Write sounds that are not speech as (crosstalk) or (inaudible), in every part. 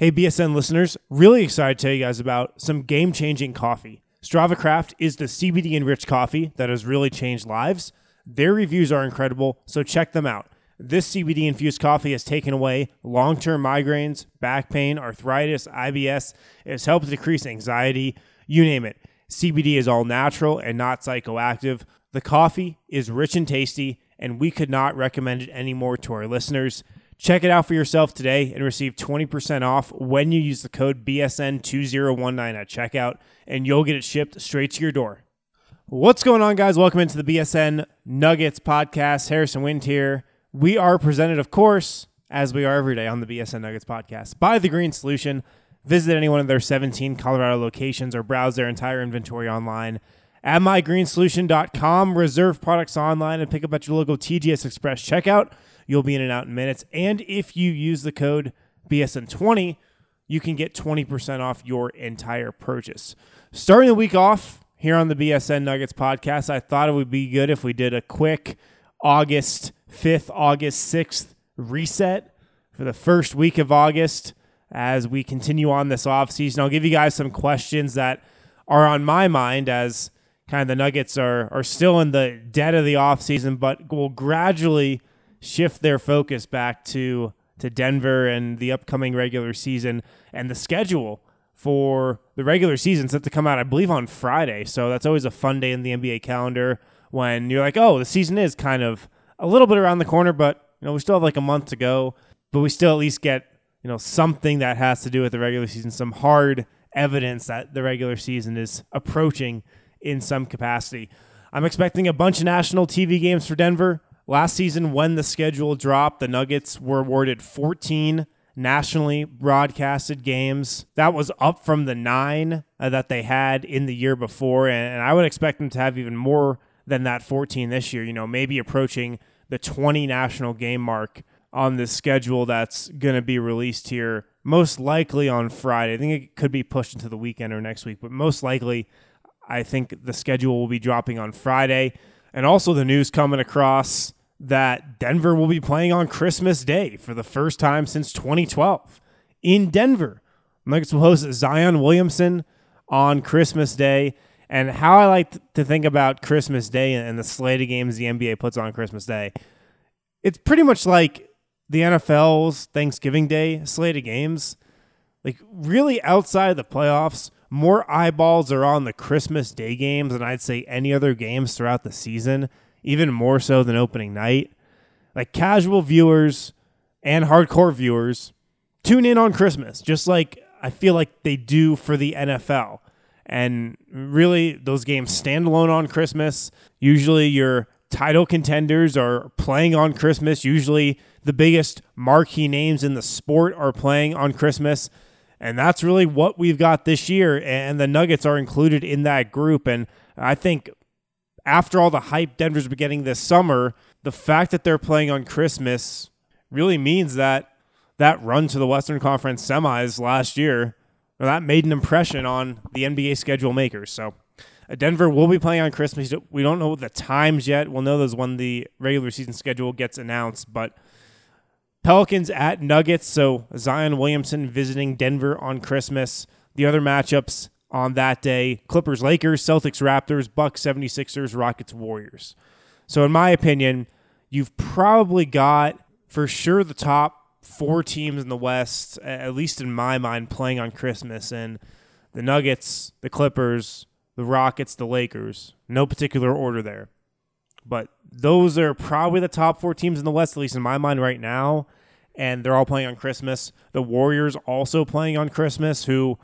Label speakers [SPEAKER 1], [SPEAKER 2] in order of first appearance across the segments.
[SPEAKER 1] Hey, BSN listeners, really excited to tell you guys about some game changing coffee. Strava Craft is the CBD enriched coffee that has really changed lives. Their reviews are incredible, so check them out. This CBD infused coffee has taken away long term migraines, back pain, arthritis, IBS. It has helped decrease anxiety, you name it. CBD is all natural and not psychoactive. The coffee is rich and tasty, and we could not recommend it anymore to our listeners. Check it out for yourself today and receive 20% off when you use the code BSN2019 at checkout, and you'll get it shipped straight to your door. What's going on, guys? Welcome into the BSN Nuggets podcast. Harrison Wind here. We are presented, of course, as we are every day on the BSN Nuggets podcast, by The Green Solution. Visit any one of their 17 Colorado locations or browse their entire inventory online at mygreensolution.com. Reserve products online and pick up at your local TGS Express checkout. You'll be in and out in minutes. And if you use the code BSN20, you can get 20% off your entire purchase. Starting the week off here on the BSN Nuggets podcast, I thought it would be good if we did a quick August 5th, August 6th reset for the first week of August as we continue on this off season. I'll give you guys some questions that are on my mind as kind of the Nuggets are are still in the dead of the off season, but will gradually shift their focus back to to Denver and the upcoming regular season and the schedule for the regular season set to come out, I believe, on Friday. So that's always a fun day in the NBA calendar when you're like, oh, the season is kind of a little bit around the corner, but you know we still have like a month to go, but we still at least get you know something that has to do with the regular season, some hard evidence that the regular season is approaching in some capacity. I'm expecting a bunch of national TV games for Denver. Last season, when the schedule dropped, the Nuggets were awarded 14 nationally broadcasted games. That was up from the nine uh, that they had in the year before. And, and I would expect them to have even more than that 14 this year, you know, maybe approaching the 20 national game mark on the schedule that's going to be released here, most likely on Friday. I think it could be pushed into the weekend or next week, but most likely, I think the schedule will be dropping on Friday. And also the news coming across that Denver will be playing on Christmas Day for the first time since 2012 in Denver. Nuggets will host Zion Williamson on Christmas Day. And how I like to think about Christmas Day and the slate of games the NBA puts on Christmas Day, it's pretty much like the NFL's Thanksgiving Day slate of games. Like, really, outside the playoffs, more eyeballs are on the Christmas Day games than I'd say any other games throughout the season even more so than opening night. Like casual viewers and hardcore viewers tune in on Christmas, just like I feel like they do for the NFL. And really, those games stand alone on Christmas. Usually, your title contenders are playing on Christmas. Usually, the biggest marquee names in the sport are playing on Christmas. And that's really what we've got this year. And the Nuggets are included in that group. And I think after all the hype Denver's been getting this summer, the fact that they're playing on Christmas really means that that run to the Western Conference semis last year, that made an impression on the NBA schedule makers. So uh, Denver will be playing on Christmas. We don't know the times yet. We'll know those when the regular season schedule gets announced, but Pelicans at Nuggets. So Zion Williamson visiting Denver on Christmas. The other matchups on that day Clippers, Lakers, Celtics, Raptors, Bucks, 76ers, Rockets, Warriors. So, in my opinion, you've probably got for sure the top four teams in the West, at least in my mind, playing on Christmas. And the Nuggets, the Clippers, the Rockets, the Lakers. No particular order there. But those are probably the top four teams in the West, at least in my mind right now. And they're all playing on Christmas. The Warriors also playing on Christmas, who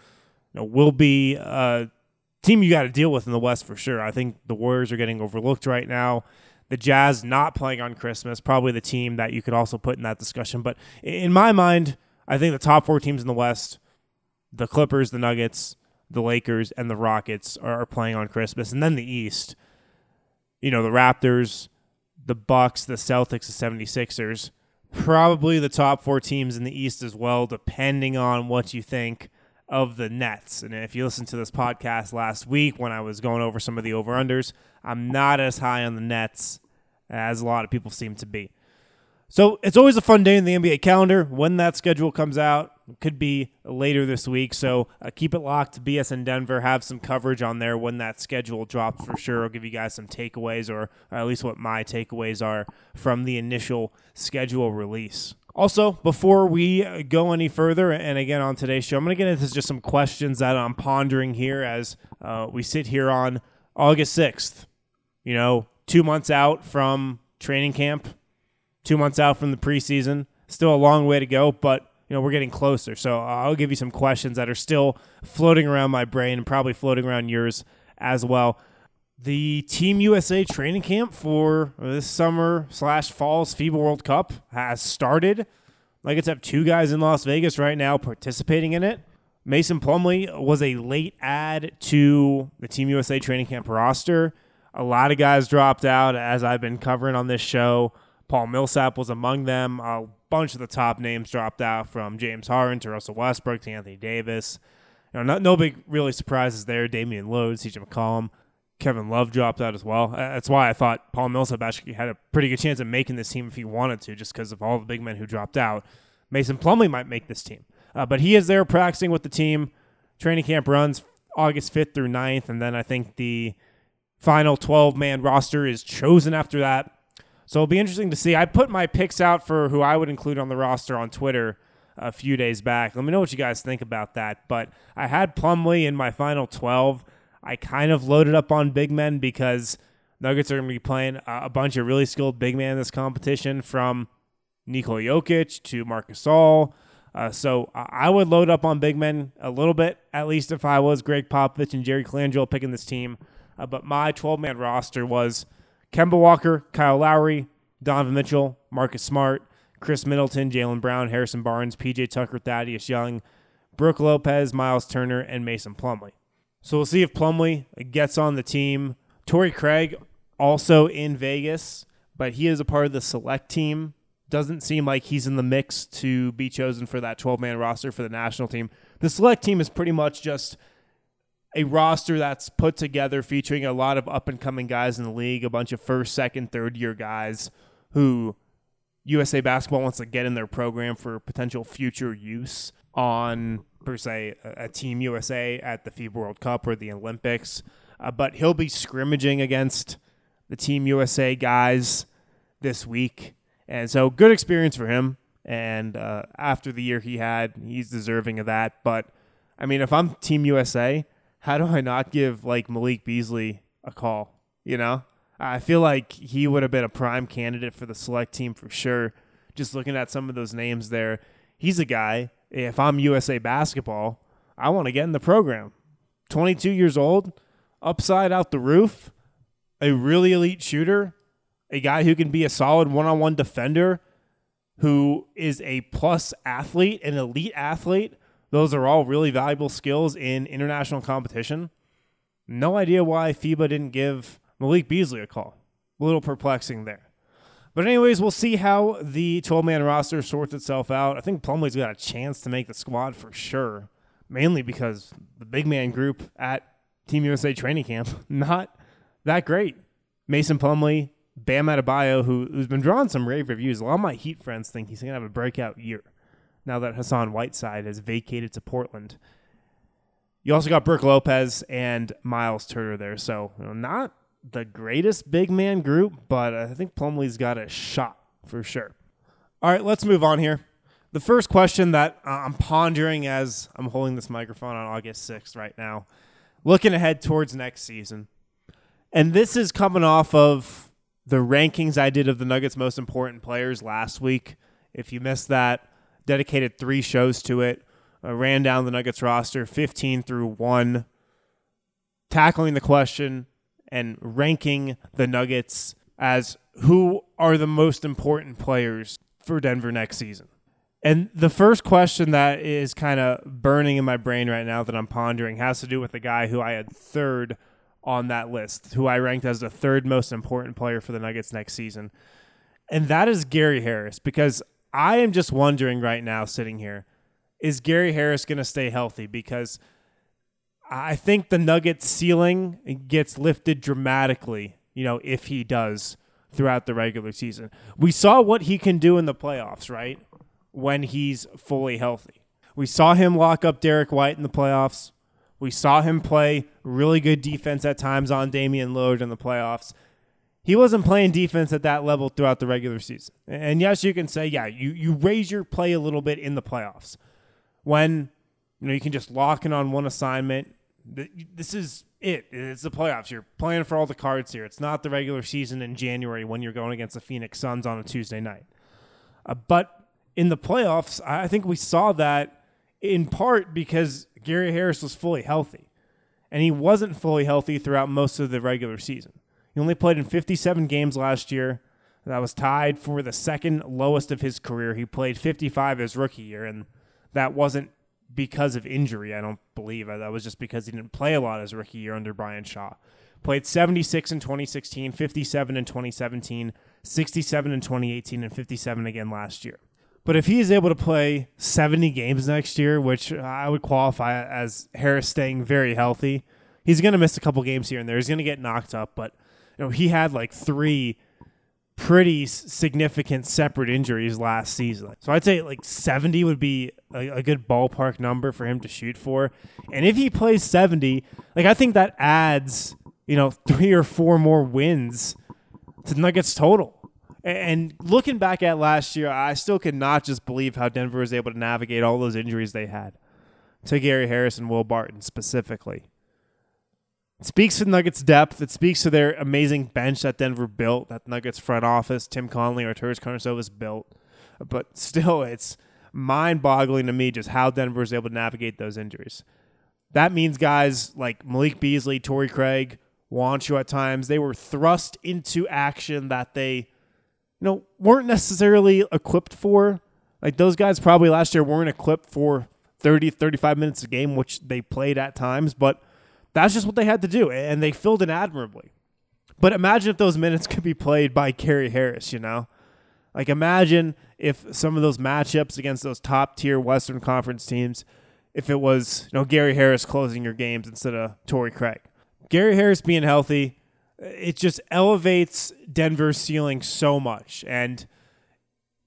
[SPEAKER 1] know, will be a team you got to deal with in the West for sure. I think the Warriors are getting overlooked right now. The Jazz not playing on Christmas, probably the team that you could also put in that discussion. But in my mind, I think the top four teams in the West, the Clippers, the Nuggets, the Lakers, and the Rockets are playing on Christmas. And then the East, you know, the Raptors, the Bucks, the Celtics, the 76ers, probably the top four teams in the East as well, depending on what you think of the Nets. And if you listen to this podcast last week when I was going over some of the over unders, I'm not as high on the Nets as a lot of people seem to be. So it's always a fun day in the NBA calendar when that schedule comes out. Could be later this week. So uh, keep it locked. BSN Denver have some coverage on there when that schedule drops for sure. I'll give you guys some takeaways, or at least what my takeaways are from the initial schedule release. Also, before we go any further, and again on today's show, I'm going to get into just some questions that I'm pondering here as uh, we sit here on August 6th. You know, two months out from training camp, two months out from the preseason. Still a long way to go, but you know we're getting closer. So I'll give you some questions that are still floating around my brain and probably floating around yours as well. The Team USA training camp for this summer slash fall's FIBA World Cup has started. Like it's have two guys in Las Vegas right now participating in it. Mason Plumlee was a late add to the Team USA training camp roster. A lot of guys dropped out as I've been covering on this show. Paul Millsap was among them. A bunch of the top names dropped out from James Harden to Russell Westbrook to Anthony Davis. You know, no big really surprises there. Damian Lillard, CJ McCollum, Kevin Love dropped out as well. That's why I thought Paul Millsap actually had a pretty good chance of making this team if he wanted to, just because of all the big men who dropped out. Mason Plumlee might make this team, uh, but he is there practicing with the team. Training camp runs August 5th through 9th, and then I think the final 12 man roster is chosen after that. So it'll be interesting to see. I put my picks out for who I would include on the roster on Twitter a few days back. Let me know what you guys think about that. But I had Plumlee in my final 12. I kind of loaded up on big men because Nuggets are going to be playing a bunch of really skilled big men in this competition from Nikola Jokic to Marcus Gasol. Uh, so I would load up on big men a little bit, at least if I was Gregg Popovich and Jerry Colangelo picking this team. Uh, but my 12 man roster was Kemba Walker, Kyle Lowry, Donovan Mitchell, Marcus Smart, Khris Middleton, Jaylen Brown, Harrison Barnes, PJ Tucker, Thaddeus Young, Brook Lopez, Miles Turner, and Mason Plumlee. So we'll see if Plumlee gets on the team. Torrey Craig also in Vegas, but he is a part of the select team. Doesn't seem like he's in the mix to be chosen for that 12 man roster for the national team. The select team is pretty much just a roster that's put together featuring a lot of up and coming guys in the league, a bunch of first, second, third year guys who USA basketball wants to get in their program for potential future use on per se a, team USA at the FIBA World Cup or the Olympics. Uh, but he'll be scrimmaging against the Team USA guys this week, and so good experience for him. And uh, after the year he had, he's deserving of that. But I mean, if I'm Team USA, how do I not give like Malik Beasley a call? You know, I feel like he would have been a prime candidate for the select team for sure. Just looking at some of those names there, he's a guy. If I'm USA basketball, I want to get in the program. 22 years old, upside out the roof, a really elite shooter, a guy who can be a solid one on one defender, who is a plus athlete, an elite athlete those are all really valuable skills in international competition. No idea why FIBA didn't give Malik Beasley a call. A little perplexing there. But anyways, we'll see how the 12-man roster sorts itself out. I think Plumlee's got a chance to make the squad for sure, mainly because the big man group at Team USA training camp (laughs) not that great. Mason Plumlee, Bam Adebayo, who, who's been drawing some rave reviews. A lot of my Heat friends think he's going to have a breakout year now that Hassan Whiteside has vacated to Portland. You also got Brook Lopez and Miles Turner there. So, you know, not the greatest big man group, but I think Plumlee's got a shot for sure. All right, let's move on here. The first question that I'm pondering as I'm holding this microphone on August 6th right now, looking ahead towards next season. And this is coming off of the rankings I did of the Nuggets' most important players last week. If you missed that, dedicated three shows to it, uh, ran down the Nuggets roster 15 through 1, tackling the question and ranking the Nuggets as who are the most important players for Denver next season. And the first question that is kind of burning in my brain right now that I'm pondering has to do with the guy who I had third on that list, who I ranked as the third most important player for the Nuggets next season. And that is Gary Harris because I am just wondering right now, sitting here, is Gary Harris going to stay healthy? Because I think the Nuggets ceiling gets lifted dramatically, you know, if he does throughout the regular season. We saw what he can do in the playoffs, right? When he's fully healthy. We saw him lock up Derrick White in the playoffs. We saw him play really good defense at times on Damian Lillard in the playoffs. He wasn't playing defense at that level throughout the regular season. And yes, you can say, yeah, you, you raise your play a little bit in the playoffs. When you know you can just lock in on one assignment. This is it. It's the playoffs. You're playing for all the cards here. It's not the regular season in January when you're going against the Phoenix Suns on a Tuesday night. Uh, but in the playoffs, I think we saw that in part because Gary Harris was fully healthy. And he wasn't fully healthy throughout most of the regular season. He only played in 57 games last year. That was tied for the second lowest of his career. He played 55 his rookie year, and that wasn't because of injury. I don't believe that was just because he didn't play a lot his rookie year under Brian Shaw. Played 76 in 2016, 57 in 2017, 67 in 2018, and 57 again last year. But if he is able to play 70 games next year, which I would qualify as Harris staying very healthy, he's going to miss a couple games here and there. He's going to get knocked up, but you know he had like three pretty significant separate injuries last season. So I'd say like 70 would be a, a, good ballpark number for him to shoot for. And if he plays 70, like I think that adds, you know, three or four more wins to Nuggets total. And looking back at last year, I still could not just believe how Denver was able to navigate all those injuries they had to Gary Harris and Will Barton specifically. It speaks to Nuggets depth. It speaks to their amazing bench that Denver built, that Nuggets front office, Tim Conley Connelly, Arturas Karnisovas built. But (laughs) still, it's mind boggling to me just how Denver was able to navigate those injuries. That means guys like Malik Beasley, Torrey Craig, Juancho at times, they were thrust into action that they you know, weren't necessarily equipped for. Like those guys probably last year weren't equipped for 30, 35 minutes a game, which they played at times, but that's just what they had to do, and they filled in admirably. But imagine if those minutes (laughs) could be played by Gary Harris, you know? Like imagine if some of those matchups against those top tier Western Conference teams, if it was, you know, Gary Harris closing your games instead of Torrey Craig. Gary Harris being healthy, uh, it just elevates Denver's ceiling so much. And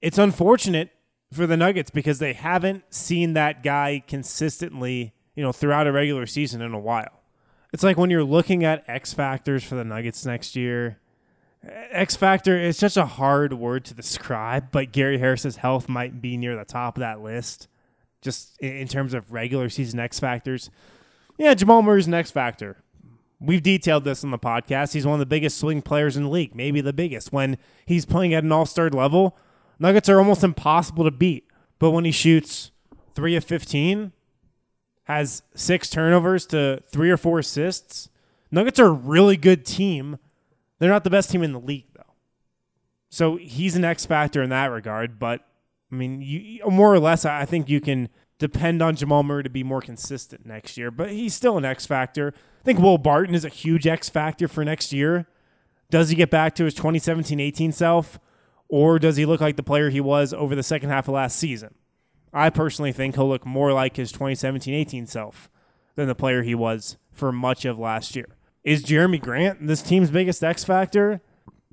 [SPEAKER 1] it's unfortunate for the Nuggets because they haven't seen that guy consistently, you know, throughout a regular season in a while. It's like when you're looking at X factors for the Nuggets next year. X factor is such a hard word to describe, but Gary Harris's health might be near the top of that list, just in terms of regular season X factors. Yeah, Jamal Murray's an X factor. We've detailed this on the podcast. He's one of the biggest swing players in the league, maybe the biggest. When he's playing at an all star level, Nuggets are almost impossible to beat. But when he shoots three of 15, has six turnovers to three or four assists, Nuggets are a really good team. They're not the best team in the league, though. So he's an X factor in that regard. But, I mean, you, more or less, I think you can depend on Jamal Murray to be more consistent next year. But he's still an X factor. I think Will Barton is a huge X factor for next year. Does he get back to his 2017 18 self, or does he look like the player he was over the second half of last season? I personally think he'll look more like his 2017 18 self than the player he was for much of last year. Is Jerami Grant this team's biggest X factor?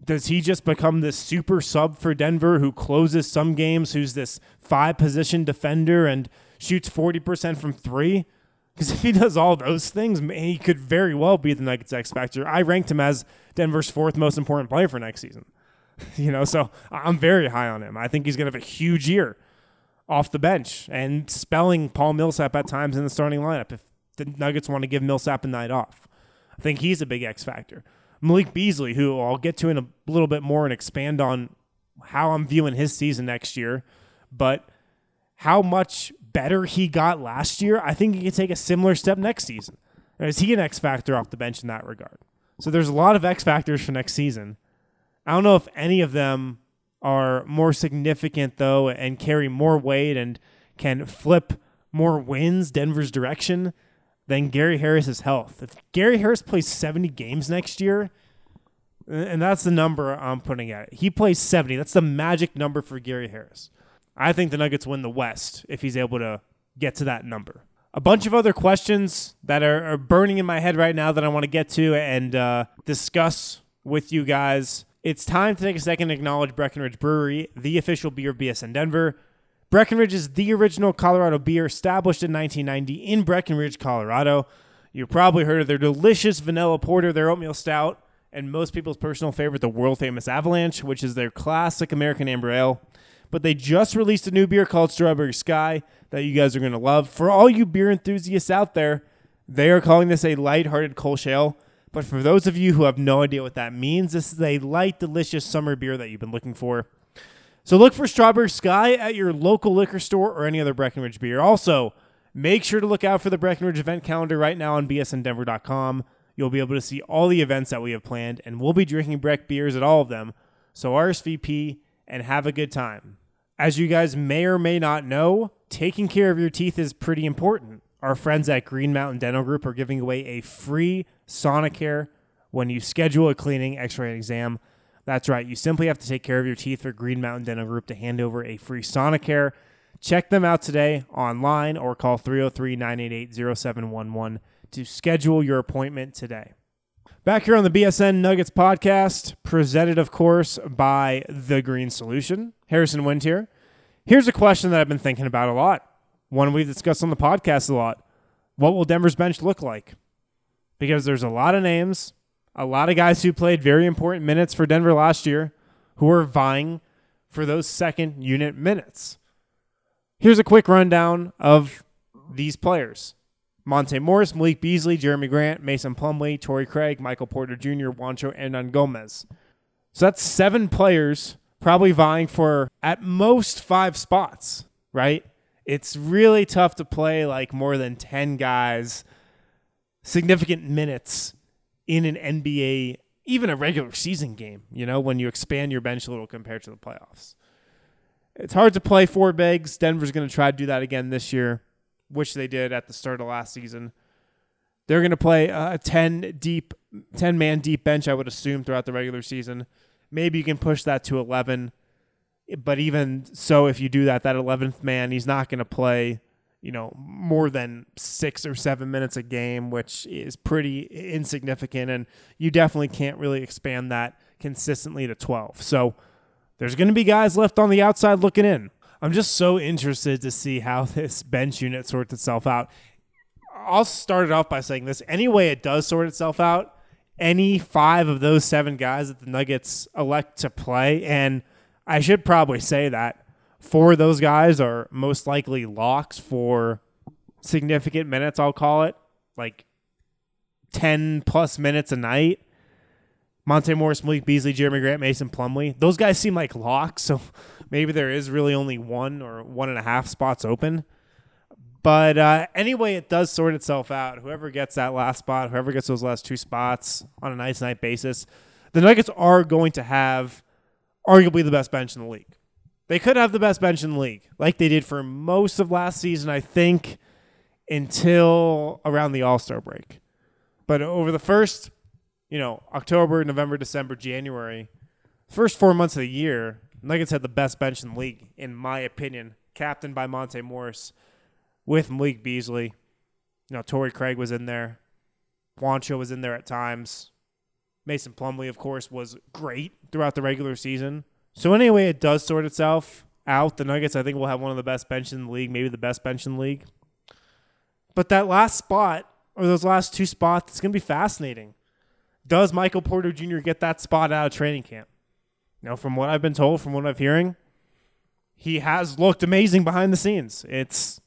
[SPEAKER 1] Does he just become this super sub for Denver who closes some games, who's this five position defender and shoots 40% from three? Because if he does all those things, he could very well be the Nuggets X factor. I ranked him as Denver's fourth most important player for next season. (laughs) you know, so I'm very high on him. I think he's going to have a huge year off the bench and spelling Paul Millsap at times in the starting lineup if the Nuggets want to give Millsap a night off. I think he's a big X factor. Malik Beasley, who I'll get to in a little bit more and expand on how I'm viewing his season next year, but how much better he got last year, I think he can take a similar step next season. Is he an X factor off the bench in that regard? So there's a lot of X factors for next season. I don't know if any of them are more significant though and carry more weight and can flip more wins Denver's direction than Gary Harris's health. If Gary Harris plays 70 games next year, and that's the number I'm putting at it. He plays 70. That's the magic number for Gary Harris. I think the Nuggets win the West if he's able to get to that number. A bunch of other questions that are, are burning in my head right now that I want to get to and uh, discuss with you guys. It's time to take a second to acknowledge Breckenridge Brewery, the official beer of BSN Denver. Breckenridge is the original Colorado beer established in 1990 in Breckenridge, Colorado. You've probably heard of their delicious vanilla porter, their oatmeal stout, and most people's personal favorite, the world famous Avalanche, which is their classic American amber ale. But they just released a new beer called Strawberry Sky that you guys are going to love. For all you beer enthusiasts out there, they are calling this a light-hearted Kolsch ale. But for those of you who have no idea what that means, this is a light, delicious summer beer that you've been looking for. So look for Strawberry Sky at your local liquor store or any other Breckenridge beer. Also, make sure to look out for the Breckenridge event calendar right now on bsndenver.com. You'll be able to see all the events that we have planned, and we'll be drinking Breck beers at all of them. So RSVP and have a good time. As you guys may or may not know, taking care of your teeth is pretty important. Our friends at Green Mountain Dental Group are giving away a free Sonicare when you schedule a cleaning, x-ray, and exam. That's right. You simply have to take care of your teeth for Green Mountain Dental Group to hand over a free Sonicare. Check them out today online or call 303 988 0711 to schedule your appointment today. Back here on the BSN Nuggets podcast, presented, of course, by The Green Solution. Harrison Wind here. Here's a question that I've been thinking about a lot, one we've discussed on the podcast a lot. What will Denver's bench look like? Because there's a lot of names, a lot of guys who played very important minutes for Denver last year who are vying for those second unit minutes. Here's a quick rundown of these players. Monte Morris, Malik Beasley, Jerami Grant, Mason Plumlee, Torrey Craig, Michael Porter Jr., Juancho, and Hernangomez. So that's seven players probably vying for at most five spots, right? It's really tough to play like more than 10 guys significant minutes in an NBA, even a regular season game, you know, when you expand your bench a little compared to the playoffs. It's hard to play four bigs. Denver's going to try to do that again this year which they did at the start of last season. They're going to play a 10 deep 10 man deep bench I would assume throughout the regular season. Maybe you can push that to 11. But even so if you do that that 11th man, he's not going to play, you know, more than 6 or 7 minutes a game, which is pretty insignificant and you definitely can't really expand that consistently to 12. So there's going to be guys left on the outside looking in. I'm just so interested to see how (laughs) this bench unit sorts itself out. I'll start it off by saying this. Anyway, it does sort itself out. Any five of those seven guys that the Nuggets elect to play, and I should probably say that four of those guys are most likely locks for significant minutes, I'll call it, like 10 plus minutes a night. Monte Morris, Malik Beasley, Jerami Grant, Mason Plumlee. Those guys seem like locks, so (laughs) maybe there is really only one or one and a half spots open. But uh, anyway, it does sort itself out. Whoever gets that last spot, whoever gets those last two spots on a nice night basis, the Nuggets are going to have arguably the best bench in the league. They could have the best bench in the league, like they did for most of last season, I think, until around the All Star break. But over the first you know, October, November, December, January, first four months of the year, Nuggets had the best bench in the league, in my opinion, captained by Monte Morris with Malik Beasley. You know, Torrey Craig was in there. Juancho was in there at times. Mason Plumlee, of course, was great throughout the regular season. So anyway, it does sort itself out. The Nuggets, I think, will have one of the best benches in the league, maybe the best bench in the league. But that last spot, or those last two spots, it's going to be fascinating does Michael Porter Jr. get that spot out of training camp? Now, from what I've been told, from what I'm hearing, he has looked amazing behind the scenes. It's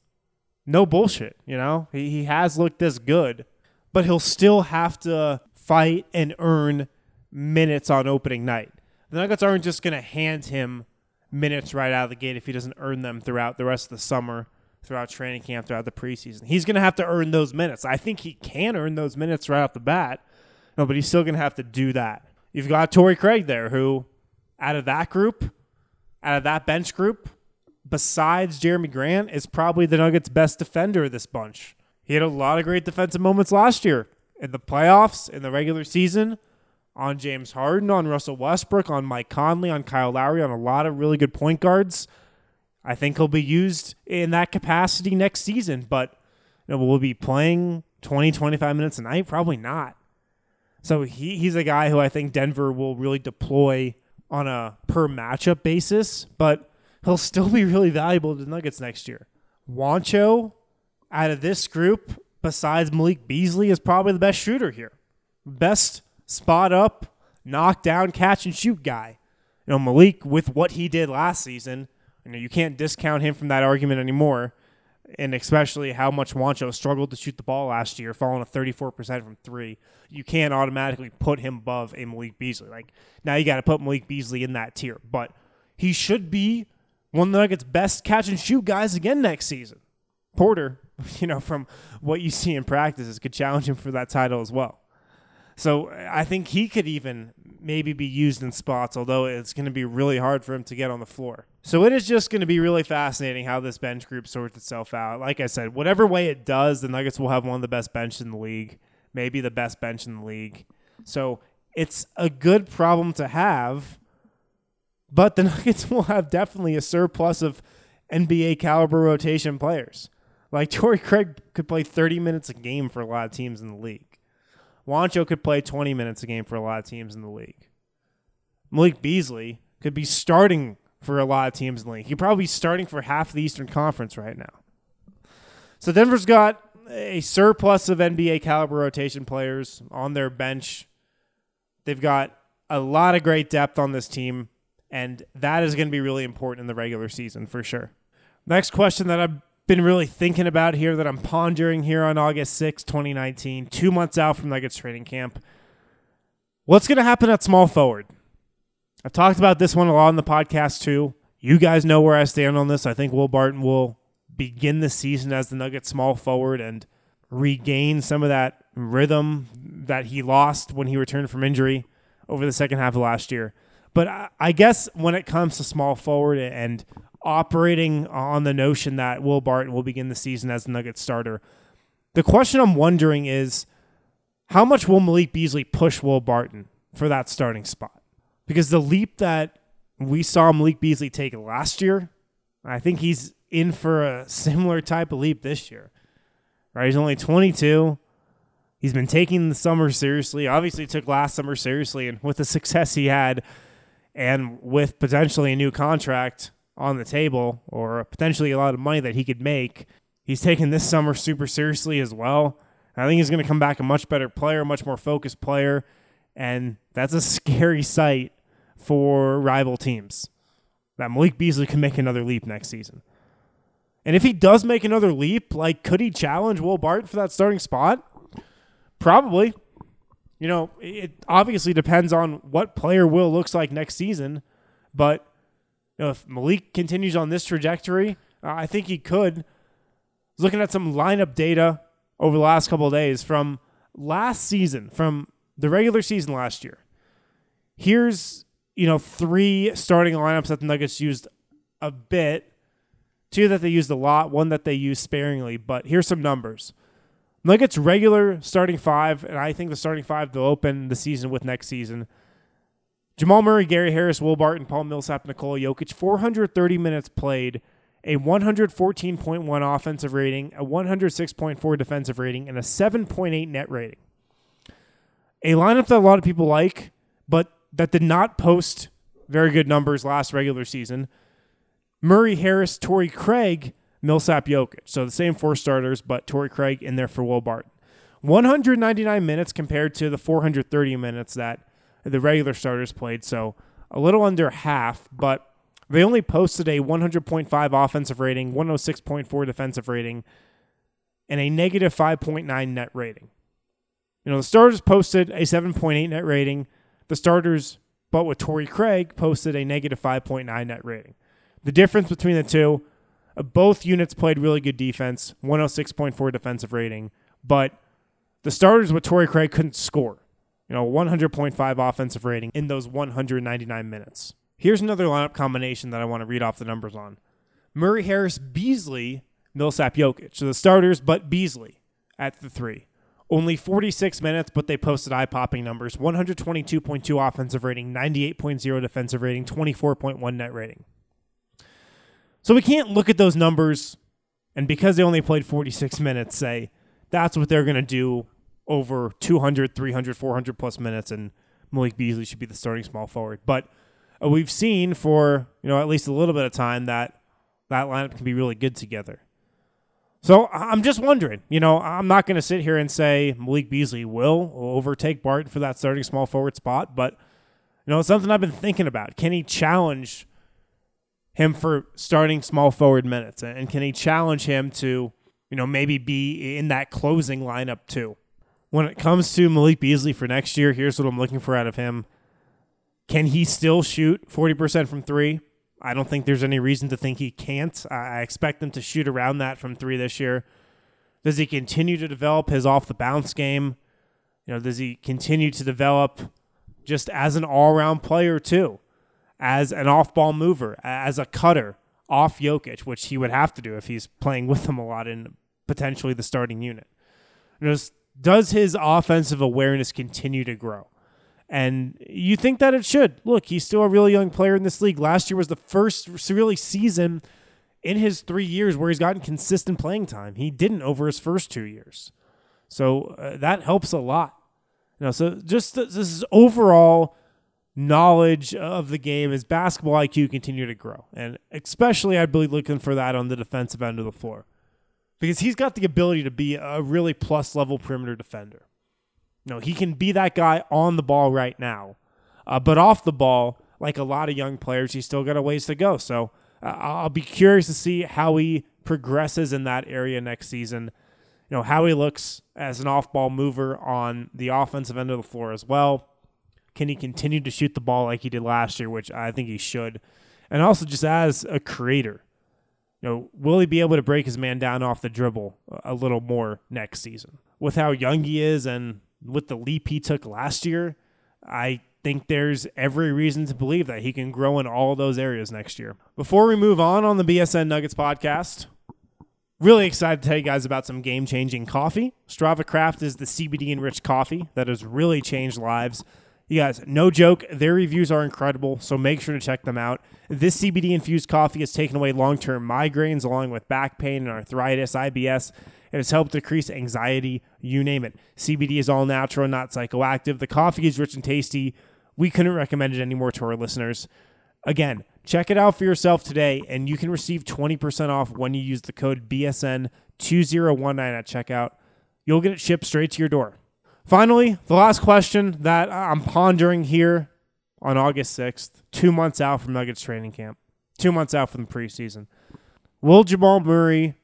[SPEAKER 1] no bullshit, you know? He, he has looked this good, but he'll still have to fight and earn minutes on opening night. The Nuggets aren't just going to hand him minutes right out of the gate if he doesn't earn them throughout the rest of the summer, throughout training camp, throughout the preseason. He's going to have to earn those minutes. I think he can earn those minutes right off the bat. No, but he's still going to have to do that. You've got Torrey Craig there, who, out of that group, out of that bench group, besides Jerami Grant, is probably the Nuggets' best defender of this bunch. He had a lot of great defensive moments last year in the playoffs, in the regular season, on James Harden, on Russell Westbrook, on Mike Conley, on Kyle Lowry, on a lot of really good point guards. I think he'll be used in that capacity next season, but you know, will be playing 20, 25 minutes a night? Probably not. So he, he's a guy who I think Denver will really deploy on a per matchup basis. But he'll (laughs) still be really valuable to the Nuggets next year. Juancho, out of this group, besides Malik Beasley, is probably the best shooter here. Best spot up, knock down, catch and shoot guy. You know, Malik, with what he did last season, you know, you can't discount him from that argument anymore. And especially how much Juancho struggled to shoot the ball last year, falling to 34% from three. You can't automatically put him above a Malik Beasley. Like, now you got to put Malik Beasley in that tier. But he should be one of the Nuggets' best catch and shoot guys again next season. Porter, (laughs) you know, from what you see in practices, could challenge him for that title as well. So I think he could even maybe be used in spots, although it's going to be really hard for him to get on the floor. So it is just going to be really fascinating how this bench group sorts itself out. Like I said, whatever way it does, the Nuggets will have one of the best benches in the league, maybe the best bench in the league. So it's a good problem to have, but the (laughs) Nuggets will have definitely a surplus of NBA caliber rotation players. Like (laughs) Torrey Craig could play 30 minutes a game for a lot of teams in the league. Juancho could play 20 minutes a game for a lot of teams in the league. Malik Beasley could be starting for a lot of teams in the league. He'd probably be starting for half the Eastern Conference right now. So Denver's got a surplus of NBA caliber rotation players on their bench. They've got a lot of great depth on this team, and that is going to be really important in the regular season for sure. Next question that I've been really thinking about here that I'm pondering here on August 6, 2019, two months out from Nuggets training camp. What's going to happen at small forward? I've talked about this one a lot on the podcast too. You guys know where I stand on this. I think Will Barton will begin the season as the Nuggets small forward and regain some of that rhythm that he lost when he returned from injury over the second half of last year. But I guess when it comes to small forward and operating on the notion that Will Barton will begin the season as the Nuggets starter. The question I'm wondering is how much will Malik Beasley push Will Barton for that starting spot? Because the leap that we saw Malik Beasley take last year, I think he's in for a similar type of leap this year. Right? He's only 22. He's been taking the summer seriously. Obviously, took last summer seriously, and with the success he had, and with potentially a new contract, on the table or potentially a lot of money that he could make. He's taken this summer super seriously as well. I think he's going to come back a much better player, much more focused player, and that's a (laughs) scary sight for rival teams. That Malik Beasley can make another leap next season. And if he does make another leap, like could he challenge Will Barton for that starting spot? Probably. You know, it obviously depends on what player Will looks like next season, but know, if Malik continues on this trajectory, uh, I think he could. Looking at some lineup data over the last couple of days from last season, from the regular season last year. Here's you know three starting lineups that the Nuggets used a bit, two that they used a lot, one that they used sparingly. But here's some numbers. Nuggets regular starting five, and I think the starting five they'll open the season with next season. Jamal Murray, Gary Harris, Will Barton, Paul Millsap, Nikola Jokic, 430 minutes played, a 114.1 offensive rating, a 106.4 defensive rating, and a 7.8 net rating. A lineup that a lot of people like, but that did not post very good numbers last regular season. Murray, Harris, Torrey Craig, Millsap, Jokic. So the same four starters, but Torrey Craig in there for Will Barton. 199 minutes compared to the 430 minutes that the regular starters played. So a little under half, but they only posted a 100.5 offensive rating, 106.4 defensive rating, and a negative 5.9 net rating. You know, the starters posted a 7.8 net rating. The starters, but with Torrey Craig, posted a negative 5.9 net rating. The difference between the two, uh, both units played really good defense, 106.4 defensive rating, but the starters with Torrey Craig couldn't score you know, 100.5 offensive rating in those 199 minutes. Here's another lineup combination that I want to read off the numbers on. Murray Harris, Beasley, Millsap, Jokic. So the starters, but Beasley at the three. Only 46 minutes, but they posted eye popping numbers 122.2 offensive rating, 98.0 defensive rating, 24.1 net rating. So we can't look at those numbers and because they only played 46 minutes, say that's what they're going to do over 200, 300, 400 plus minutes, and Malik Beasley should be the starting small forward. But uh, we've seen for you know at least a little bit of time that that lineup can be really good together. So I'm just wondering, you know, I'm not going to sit here and say Malik Beasley will overtake Barton for that starting small forward spot, but you know, it's something I've been thinking about. Can he challenge him for starting small forward minutes, and can he challenge him to, you know, maybe be in that closing lineup too? When it comes to Malik Beasley for next year, here's what I'm looking for out of him. Can he still shoot 40% from three? I don't think there's any reason to think he can't. I expect him to shoot around that from three this year. Does he continue to develop his off the bounce game? You know, does he continue to develop just as an all around player too, as an off ball mover, as a cutter off Jokic, which he would have to do if he's playing with him a lot in potentially the starting unit. You know, does his offensive awareness continue to grow? And you think that it should. Look, he's still a really young player in this league. Last year was the first really season in his three years where he's gotten consistent playing time. He didn't over his first two years. So uh, that helps a lot. You know, so just this is overall knowledge of the game as basketball IQ continue to grow. And especially I'd be looking for that on the defensive end of the floor. Because he's got the ability to be a really plus level perimeter defender. No, he can be that guy on the ball right now, uh, but off the ball, like a lot of young players, he's still got a ways to go. So uh, I'll be curious to see how he progresses in that area next season. You know how he looks as an off-ball mover on the offensive end of the floor as well. Can he continue to shoot the ball like he did last year, which I think he should, and also just as a creator. You know, will he be able to break his man down off the dribble a little more next season? With how young he is and with the leap he took last year, I think there's every reason to believe that he can grow in all those areas next year. Before we move on on the BSN Nuggets podcast, really excited to tell you guys about some game changing coffee. Strava Craft is the CBD enriched coffee that has really changed lives. You guys, no joke, their reviews are incredible, so make sure to check them out. This CBD infused coffee has taken away long term migraines along with back pain and arthritis, IBS. It has helped decrease anxiety, you name it. CBD is all natural, not psychoactive. The coffee is rich and tasty. We couldn't recommend it anymore to our listeners. Again, check it out for yourself today, and you can receive 20% off when you use the code BSN2019 at checkout. You'll get it shipped straight to your door. Finally, the last question that I'm pondering here on August 6th, two months out from Nuggets training camp, two months out from the preseason. Will Jamal Murray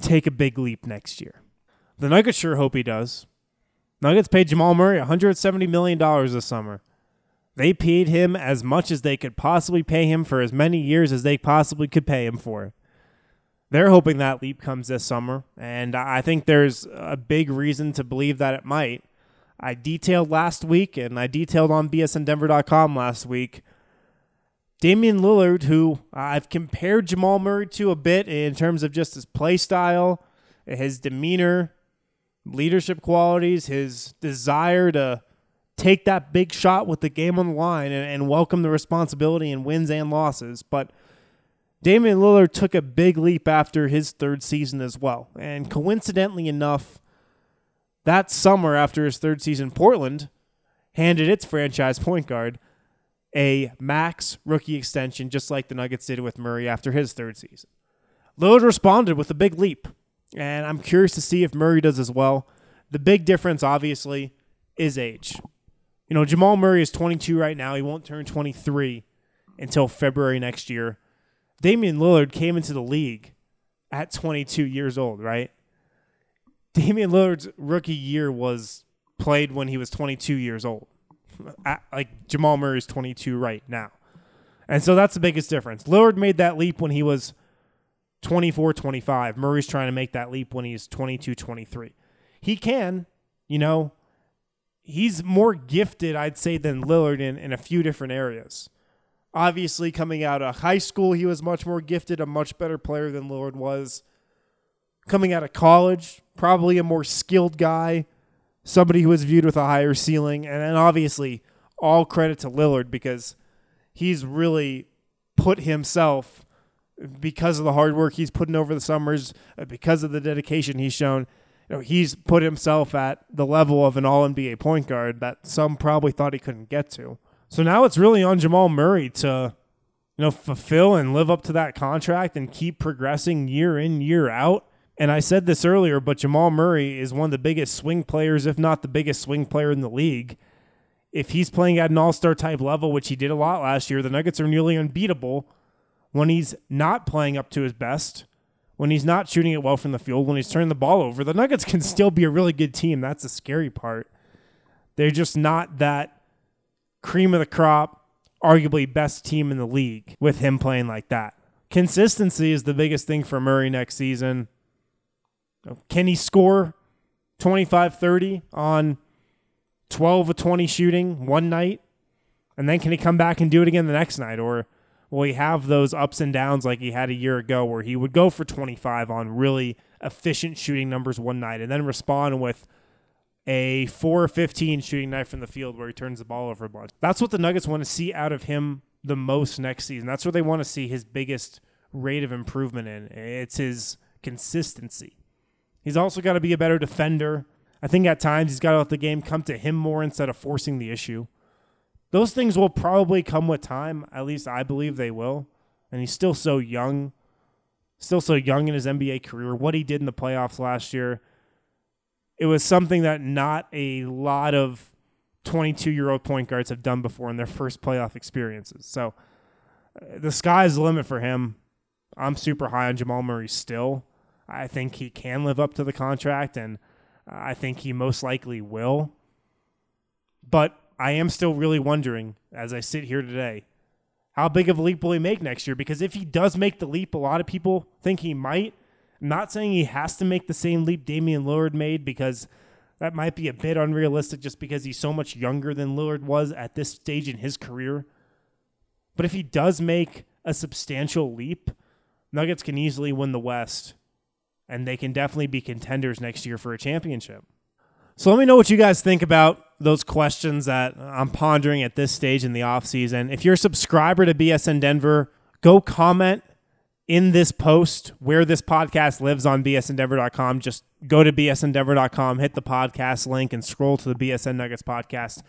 [SPEAKER 1] take a big leap next year. The Nuggets sure hope he does. Nuggets paid Jamal Murray $170 million this summer. They paid him as much as they could possibly pay him for as many years as they possibly could pay him for. They're hoping that leap comes this summer, and I think there's a big reason to believe that it might. I detailed last week, and I detailed on bsndenver.com last week Damian Lillard, who I've compared Jamal Murray to a bit in terms of just his play style, his demeanor, leadership qualities, his desire to take that big shot with the game on the line and, and welcome the responsibility in wins and losses. But Damian Lillard took a big leap after his third season as well. And coincidentally enough, that summer after his third season, Portland handed its franchise point guard a max rookie extension, just like the Nuggets did with Murray after his third season. Lillard responded with a big leap, and I'm curious to see if Murray does as well. The big difference, obviously, is age. You know, Jamal Murray is 22 right now. He won't turn 23 until February next year. Damian Lillard came into the league at 22 years old, right? Damian Lillard's rookie year was played when he was 22 years old (laughs) like Jamal Murray is 22 right now. And so that's the biggest difference. Lillard made that leap when he was 24, 25. Murray's trying to make that leap when he's 22, 23. He can, you know, he's more gifted, I'd say, than Lillard in, in a few different areas. Obviously, coming out of high school, he was much more gifted, a much better player than Lillard was. Coming out of college, probably a more skilled guy somebody who was viewed with a higher ceiling. And then obviously, all credit to Lillard because he's really put himself because of the hard work he's putting over the summers, uh, because of the dedication he's shown. You know, he's put himself at the level of an All NBA point guard that some probably thought he couldn't get to. So now it's really on Jamal Murray to, you know, fulfill and live up to that contract and keep progressing year in, year out. And I said this earlier, but Jamal Murray is one of the biggest swing players, if not the biggest swing player in the league. If he's playing at an all star type level, which he did a lot last year, the Nuggets are nearly unbeatable when he's not playing up to his best, when he's not shooting it well from the field, when he's turning the ball over. The Nuggets can still be a really good team. That's the scary part. They're just not that cream of the crop, arguably best team in the league with him playing like that. Consistency is the biggest thing for Murray next season. Can he score 25 30 on 12 of 20 shooting one night? And then can he come back and do it again the next night? Or will he have those ups and downs like he had a year ago where he would go for 25 on really efficient shooting numbers one night and then respond with a 4 15 shooting night from the field where he turns the ball over a bunch? That's what the Nuggets want to see out of him the most next season. That's where they want to see his biggest rate of improvement in. It's his consistency. He's also got to be a better defender. I think at times he's got to let the game come to him more instead of forcing the issue. Those things will probably come with time. At least I believe they will. And he's still so young, still so young in his NBA career. What he did in the playoffs last year, it was something that not a lot of 22 year old point guards have done before in their first playoff experiences. So uh, the sky's the limit for him. I'm super high on Jamal Murray still. I think he can live up to the contract, and I think he most likely will. But I am still really wondering, as I sit here today, how big of a leap will he make next year? Because if he does make the leap, a lot of people think he might. I'm not saying he has to make the same leap Damian Lillard made because that might be a bit unrealistic just because he's so much younger than Lillard was at this stage in his career. But if he does make a substantial leap, Nuggets can easily win the West and they can definitely be contenders next year for a championship. So let me know what you guys think about those questions that I'm pondering at this stage in the offseason. If you're a subscriber to BSN Denver, go comment in this post where this podcast lives on bsndenver.com. Just go to bsndenver.com, hit the podcast link, and scroll to the BSN Nuggets podcast.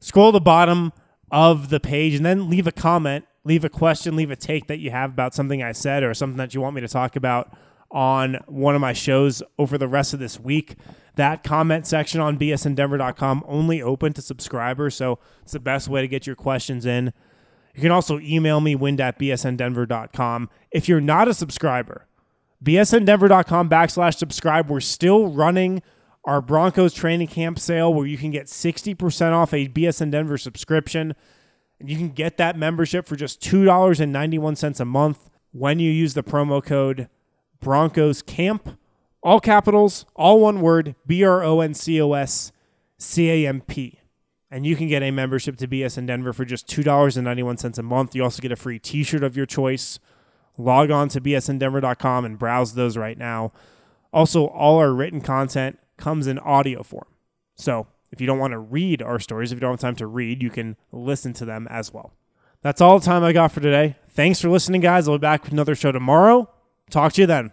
[SPEAKER 1] Scroll the bottom of the page and then leave a comment, leave a question, leave a take that you have about something I said or something that you want me to talk about on one of my shows over the rest of this week. That comment section on bsndenver.com only open to subscribers, so it's the best way to get your questions in. You can also email me, wind at bsndenver.com. If you're not a subscriber, bsndenver.com backslash subscribe. We're still running our Broncos training camp sale where you can get 60% off a BSN Denver subscription. And you can get that membership for just $2.91 a month when you use the promo code Broncos Camp, all capitals, all one word, B R O N C O S C A M P. And you can get a membership to BSN Denver for just $2.91 a month. You also get a free t shirt of your choice. Log on to bsndenver.com and browse those right now. Also, all our written content comes in audio form. So if you don't want to read our stories, if you don't have time to read, you can listen to them as well. That's all the time I got for today. Thanks for listening, guys. I'll be back with another show tomorrow. Talk to you then.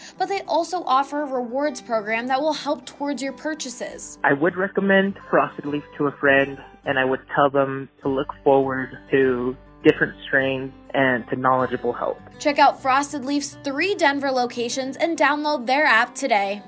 [SPEAKER 2] but they also offer a rewards program that will help towards your purchases.
[SPEAKER 3] I would recommend Frosted Leaf to a friend, and I would tell them to look forward to different strains and to knowledgeable help.
[SPEAKER 2] Check out Frosted Leaf's three Denver locations and download their app today.